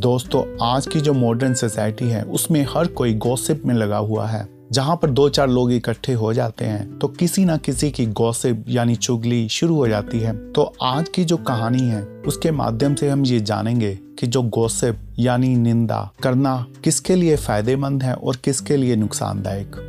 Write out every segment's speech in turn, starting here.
दोस्तों, आज की जो मॉडर्न सोसाइटी है, उसमें हर कोई गॉसिप में लगा हुआ है। जहाँ पर दो चार लोग इकट्ठे हो जाते हैं तो किसी ना किसी की गॉसिप यानी चुगली शुरू हो जाती है। तो आज की जो कहानी है, उसके माध्यम से हम ये जानेंगे कि जो गॉसिप यानी निंदा करना किसके लिए फ़ायदेमंद है और किसके लिए नुकसानदायक।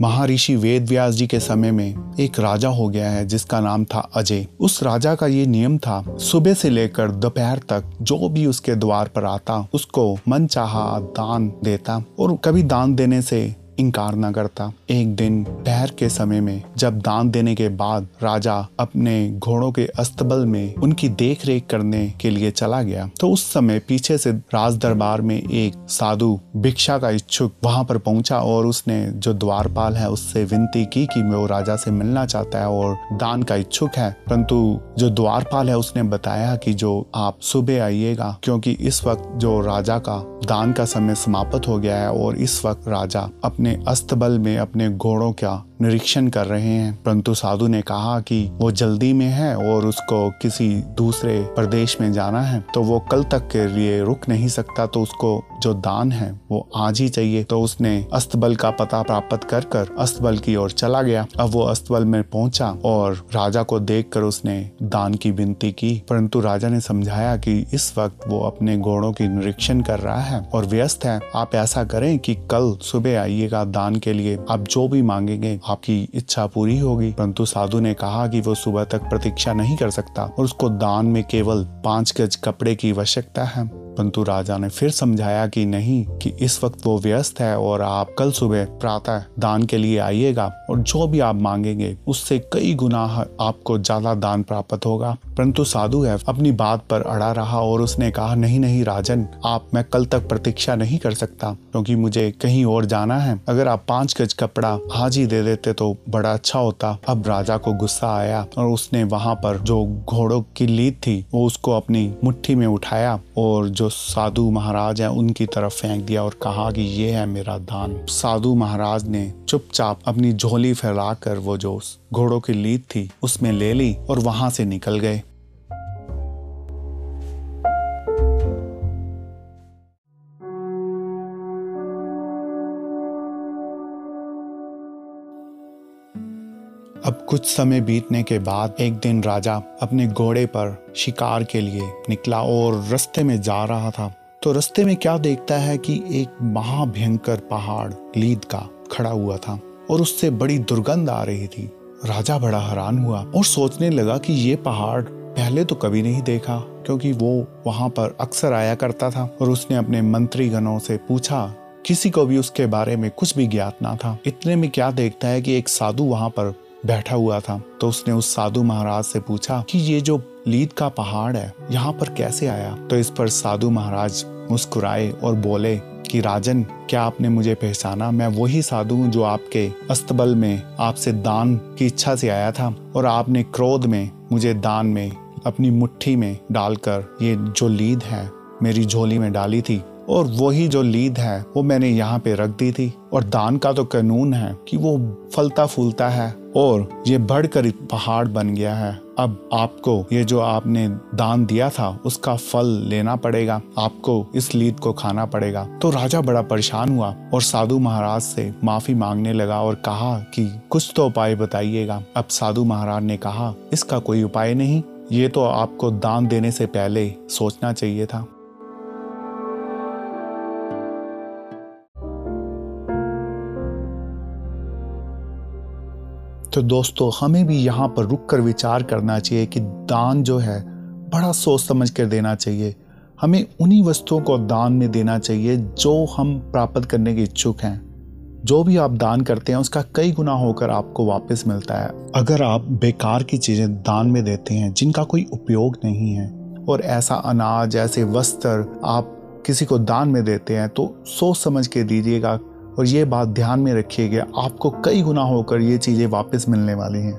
महर्षि वेद व्यास जी के समय में एक राजा हो गया है, जिसका नाम था अजय। उस राजा का ये नियम था, सुबह से लेकर दोपहर तक जो भी उसके द्वार पर आता, उसको मन चाह दान देता। और कभी दान देने से इनकार न करता। एक दिन पहर के समय में, जब दान देने के बाद राजा अपने घोड़ों के अस्तबल में उनकी देख रेख करने के लिए चला गया तो उस समय पीछे से राज दरबार में एक साधु भिक्षा का इच्छुक वहाँ पर पहुँचा और उसने जो द्वारपाल है, उससे विनती की कि वो राजा से मिलना चाहता है और दान का इच्छुक है। परंतु जो द्वारपाल है, उसने बताया कि जो आप सुबह आइएगा, क्योंकि इस वक्त जो राजा का दान का समय समाप्त हो गया है और इस वक्त राजा अपने अस्तबल में अपने घोड़ों का निरीक्षण कर रहे हैं। परंतु साधु ने कहा कि वो जल्दी में है और उसको किसी दूसरे प्रदेश में जाना है। तो वो कल तक के लिए रुक नहीं सकता तो उसको जो दान है, वो आज ही चाहिए। तो उसने अस्तबल का पता प्राप्त कर कर अस्तबल की ओर चला गया। अब वो अस्तबल में पहुँचा और राजा को देखकर उसने दान की विनती की। परंतु राजा ने समझाया कि इस वक्त वो अपने घोड़ों की निरीक्षण कर रहा है और व्यस्त है। आप ऐसा करें कि कल सुबह आइएगा दान के लिए। आप जो भी मांगेंगे आपकी इच्छा पूरी होगी। परंतु साधु ने कहा कि वो सुबह तक प्रतीक्षा नहीं कर सकता और उसको दान में केवल पाँच गज कपड़े की आवश्यकता है। परंतु राजा ने फिर समझाया कि नहीं, कि इस वक्त वो व्यस्त है और आप कल सुबह प्रातः दान के लिए आइएगा और जो भी आप मांगेंगे, उससे कई गुना आपको ज़्यादा दान प्राप्त होगा। परंतु साधु है, अपनी बात पर अड़ा रहा और उसने कहा, नहीं नहीं राजन, आप, मैं कल तक प्रतीक्षा नहीं कर सकता, क्योंकि मुझे कहीं और जाना है। अगर आप पाँच गज कपड़ा आज ही दे देते तो बड़ा अच्छा होता। अब राजा को गुस्सा आया और उसने वहाँ पर जो घोड़ों की लीद थी, वो उसको अपनी मुट्ठी में उठाया और जो जो साधु महाराज हैं, उनकी तरफ़ फेंक दिया और कहा कि ये है मेरा दान। साधु महाराज ने चुपचाप अपनी झोली फैलाकर वो जो घोड़ों की लीद थी, उसमें ले ली और वहाँ से निकल गए। कुछ समय बीतने के बाद एक दिन राजा अपने घोड़े पर शिकार के लिए निकला और रास्ते में जा रहा था। तो रास्ते में क्या देखता है कि एक महाभयंकर पहाड़ लीद का खड़ा हुआ था और उससे बड़ी दुर्गंध आ रही थी। राजा बड़ा हैरान हुआ और सोचने लगा कि ये पहाड़ पहले तो कभी नहीं देखा, क्योंकि वो वहाँ पर अक्सर आया करता था और उसने अपने मंत्री गणों से पूछा, किसी को भी उसके बारे में कुछ भी ज्ञात ना था। इतने में क्या देखता है कि एक साधु वहाँ पर बैठा हुआ था तो उसने उस साधु महाराज से पूछा कि ये जो लीद का पहाड़ है, यहाँ पर कैसे आया? तो इस पर साधु महाराज मुस्कुराए और बोले कि, राजन, क्या आपने मुझे पहचाना? मैं वही साधु हूँ जो आपके अस्तबल में आपसे दान की इच्छा से आया था और आपने क्रोध में मुझे दान में, अपनी मुट्ठी में डालकर ये जो लीद है मेरी झोली में डाली थी। और वही जो लीद है, वो मैंने यहाँ पे रख दी थी। और दान का तो कानून है कि वो फलता फूलता है और ये बढ़कर पहाड़ बन गया है। अब आपको ये जो आपने दान दिया था, उसका फल लेना पड़ेगा। आपको इस लीद को खाना पड़ेगा। तो राजा बड़ा परेशान हुआ और साधु महाराज से माफ़ी मांगने लगा और कहा कि, कुछ तो उपाय बताइएगा। अब साधु महाराज ने कहा, इसका कोई उपाय नहीं। ये तो आपको दान देने से पहले सोचना चाहिए था। तो दोस्तों, हमें भी यहाँ पर रुक कर विचार करना चाहिए कि दान जो है, बड़ा सोच समझ कर देना चाहिए। हमें उन्हीं वस्तुओं को दान में देना चाहिए जो हम प्राप्त करने के इच्छुक हैं। जो भी आप दान करते हैं, उसका कई गुना होकर आपको वापस मिलता है। अगर आप बेकार की चीज़ें दान में देते हैं, जिनका कोई उपयोग नहीं है, और ऐसा अनाज, ऐसे वस्त्र आप किसी को दान में देते हैं तो सोच समझ के दीजिएगा और ये बात ध्यान में रखिएगा आपको कई गुना होकर ये चीज़ें वापस मिलने वाली हैं।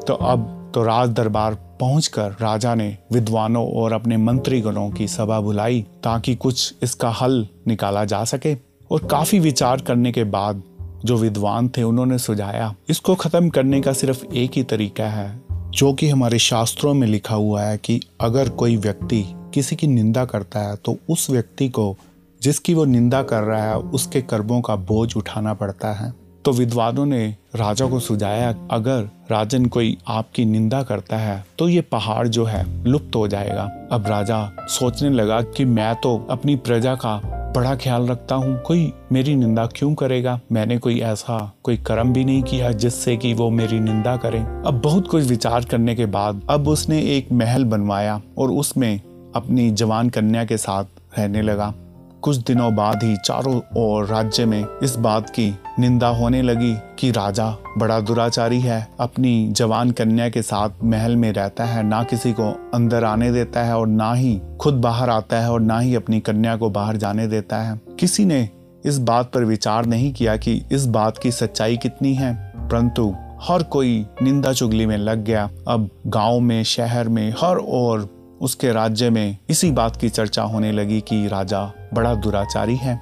तो अब तो राज दरबार पहुंचकर राजा ने विद्वानों और अपने मंत्रीगणों की सभा बुलाई ताकि कुछ इसका हल निकाला जा सके और काफ़ी विचार करने के बाद जो विद्वान थे उन्होंने सुझाया, इसको खत्म करने का सिर्फ़ एक ही तरीका है जो कि हमारे शास्त्रों में लिखा हुआ है कि अगर कोई व्यक्ति किसी की निंदा करता है तो उस व्यक्ति को जिसकी वो निंदा कर रहा है, उसके कर्मों का बोझ उठाना पड़ता है। तो विद्वानों ने राजा को सुझाया, अगर राजन कोई आपकी निंदा करता है तो ये पहाड़ जो है, लुप्त हो जाएगा। अब राजा सोचने लगा कि मैं तो अपनी प्रजा का बड़ा ख्याल रखता हूँ, कोई मेरी निंदा क्यों करेगा? मैंने कोई ऐसा कोई कर्म भी नहीं किया जिससे कि वो मेरी निंदा करें। अब बहुत कुछ विचार करने के बाद, अब उसने एक महल बनवाया और उसमें अपनी जवान कन्या के साथ रहने लगा। कुछ दिनों बाद ही चारों ओर राज्य में इस बात की निंदा होने लगी कि राजा बड़ा दुराचारी है। अपनी जवान कन्या के साथ महल में रहता है, ना किसी को अंदर आने देता है और ना ही खुद बाहर आता है और ना ही अपनी कन्या को बाहर जाने देता है। किसी ने इस बात पर विचार नहीं किया कि इस बात की सच्चाई कितनी है, परंतु हर कोई निंदा चुगली में लग गया। अब गाँव में, शहर में, हर और उसके राज्य में इसी बात की चर्चा होने लगी कि राजा बड़ा दुराचारी है।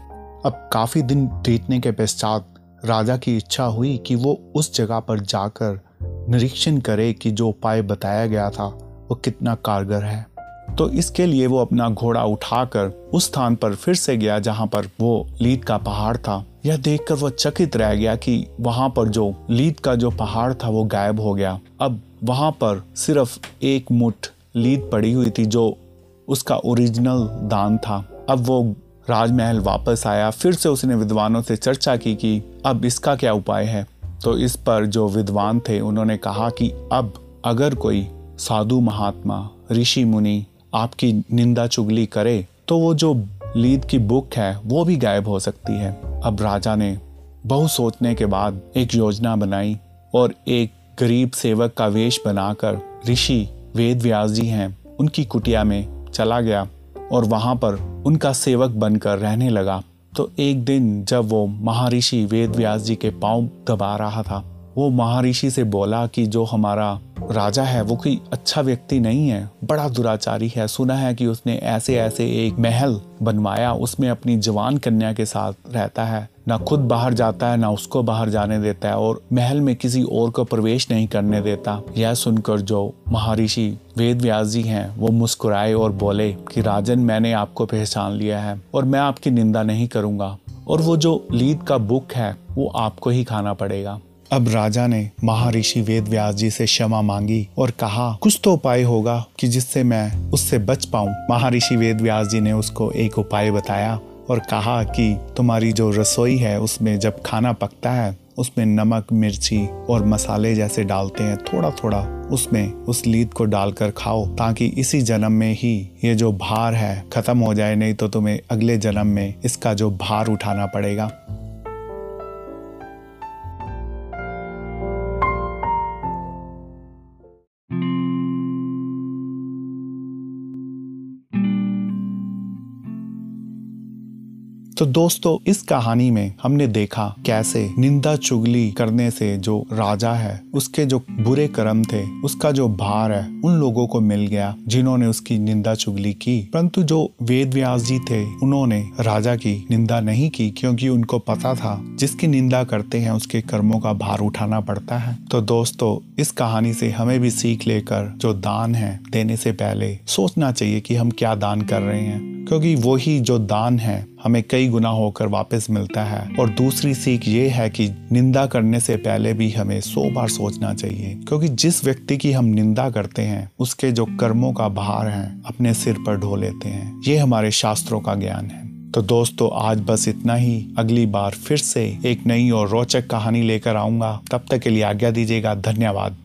अब काफ़ी दिन बीतने के पश्चात राजा की इच्छा हुई कि वो उस जगह पर जाकर निरीक्षण करे कि जो उपाय बताया गया था, वो कितना कारगर है। तो इसके लिए वो अपना घोड़ा उठाकर उस स्थान पर फिर से गया जहाँ पर वो लीद का पहाड़ था। यह देखकर वह चकित रह गया कि वहाँ पर जो लीद का जो पहाड़ था, वो गायब हो गया। अब वहाँ पर सिर्फ़ एक मुठ लीद पड़ी हुई थी जो उसका ओरिजिनल दान था। अब वो राजमहल वापस आया, फिर से उसने विद्वानों से चर्चा की कि अब इसका क्या उपाय है। तो इस पर जो विद्वान थे, उन्होंने कहा कि अब अगर कोई साधु महात्मा, ऋषि मुनि आपकी निंदा चुगली करे तो वो जो लीद की बुक है, वो भी गायब हो सकती है। अब राजा ने बहुत सोचने के बाद एक योजना बनाई और एक गरीब सेवक का वेश बनाकर, ऋषि वेद व्यास जी हैं, उनकी कुटिया में चला गया। और वहाँ पर उनका सेवक बनकर रहने लगा। तो एक दिन जब वो महारिषि वेद व्यास जी के पाँव दबा रहा था, वो महारिषि से बोला कि जो हमारा राजा है, वो कोई अच्छा व्यक्ति नहीं है, बड़ा दुराचारी है। सुना है कि उसने ऐसे ऐसे एक महल बनवाया, उसमें अपनी जवान कन्या के साथ रहता है। ना खुद बाहर जाता है, ना उसको बाहर जाने देता है और महल में किसी और को प्रवेश नहीं करने देता। यह सुनकर जो महर्षि वेद व्यास जी हैं, वो मुस्कुराए और बोले कि, राजन, मैंने आपको पहचान लिया है और मैं आपकी निंदा नहीं करूँगा। और वो जो लीद का बुक है, वो आपको ही खाना पड़ेगा। अब राजा ने महर्षि वेद व्यास जी से क्षमा मांगी और कहा, कुछ तो उपाय होगा कि जिससे मैं उससे बच पाऊँ। महर्षि वेद व्यास जी ने उसको एक उपाय बताया और कहा कि तुम्हारी जो रसोई है, उसमें जब खाना पकता है, उसमें नमक, मिर्ची और मसाले जैसे डालते हैं थोड़ा थोड़ा उसमें उस लीद को डालकर खाओ, ताकि इसी जन्म में ही ये जो भार है खत्म हो जाए, नहीं तो तुम्हें अगले जन्म में इसका जो भार उठाना पड़ेगा। तो दोस्तों, इस कहानी में हमने देखा कैसे निंदा चुगली करने से जो राजा है, उसके जो बुरे कर्म थे, उसका जो भार है, उन लोगों को मिल गया जिन्होंने उसकी निंदा चुगली की। परंतु जो वेद व्यास जी थे, उन्होंने राजा की निंदा नहीं की क्योंकि उनको पता था जिसकी निंदा करते हैं, उसके कर्मों का भार उठाना पड़ता है। तो दोस्तों, इस कहानी से हमें भी सीख लेकर जो दान है, देने से पहले सोचना चाहिए कि हम क्या दान कर रहे हैं। क्योंकि वही जो दान है हमें कई गुना होकर वापस मिलता है। और दूसरी सीख ये है कि निंदा करने से पहले भी हमें सौ बार सोचना चाहिए, क्योंकि जिस व्यक्ति की हम निंदा करते हैं, उसके जो कर्मों का भार है, अपने सिर पर ढो लेते हैं। ये हमारे शास्त्रों का ज्ञान है। तो दोस्तों, आज बस इतना ही। अगली बार फिर से एक नई और रोचक कहानी लेकर आऊँगा। तब तक के लिए आज्ञा दीजिएगा। धन्यवाद।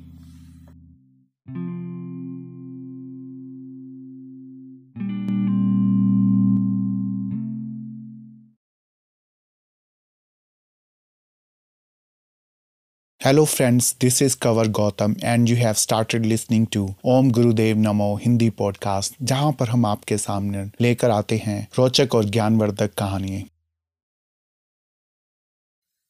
Hello friends this is Kavar Gautam and you have started listening to Om Gurudev Namo Hindi podcast जहाँ पर हम आपके सामने लेकर आते हैं रोचक और ज्ञानवर्धक कहानियाँ।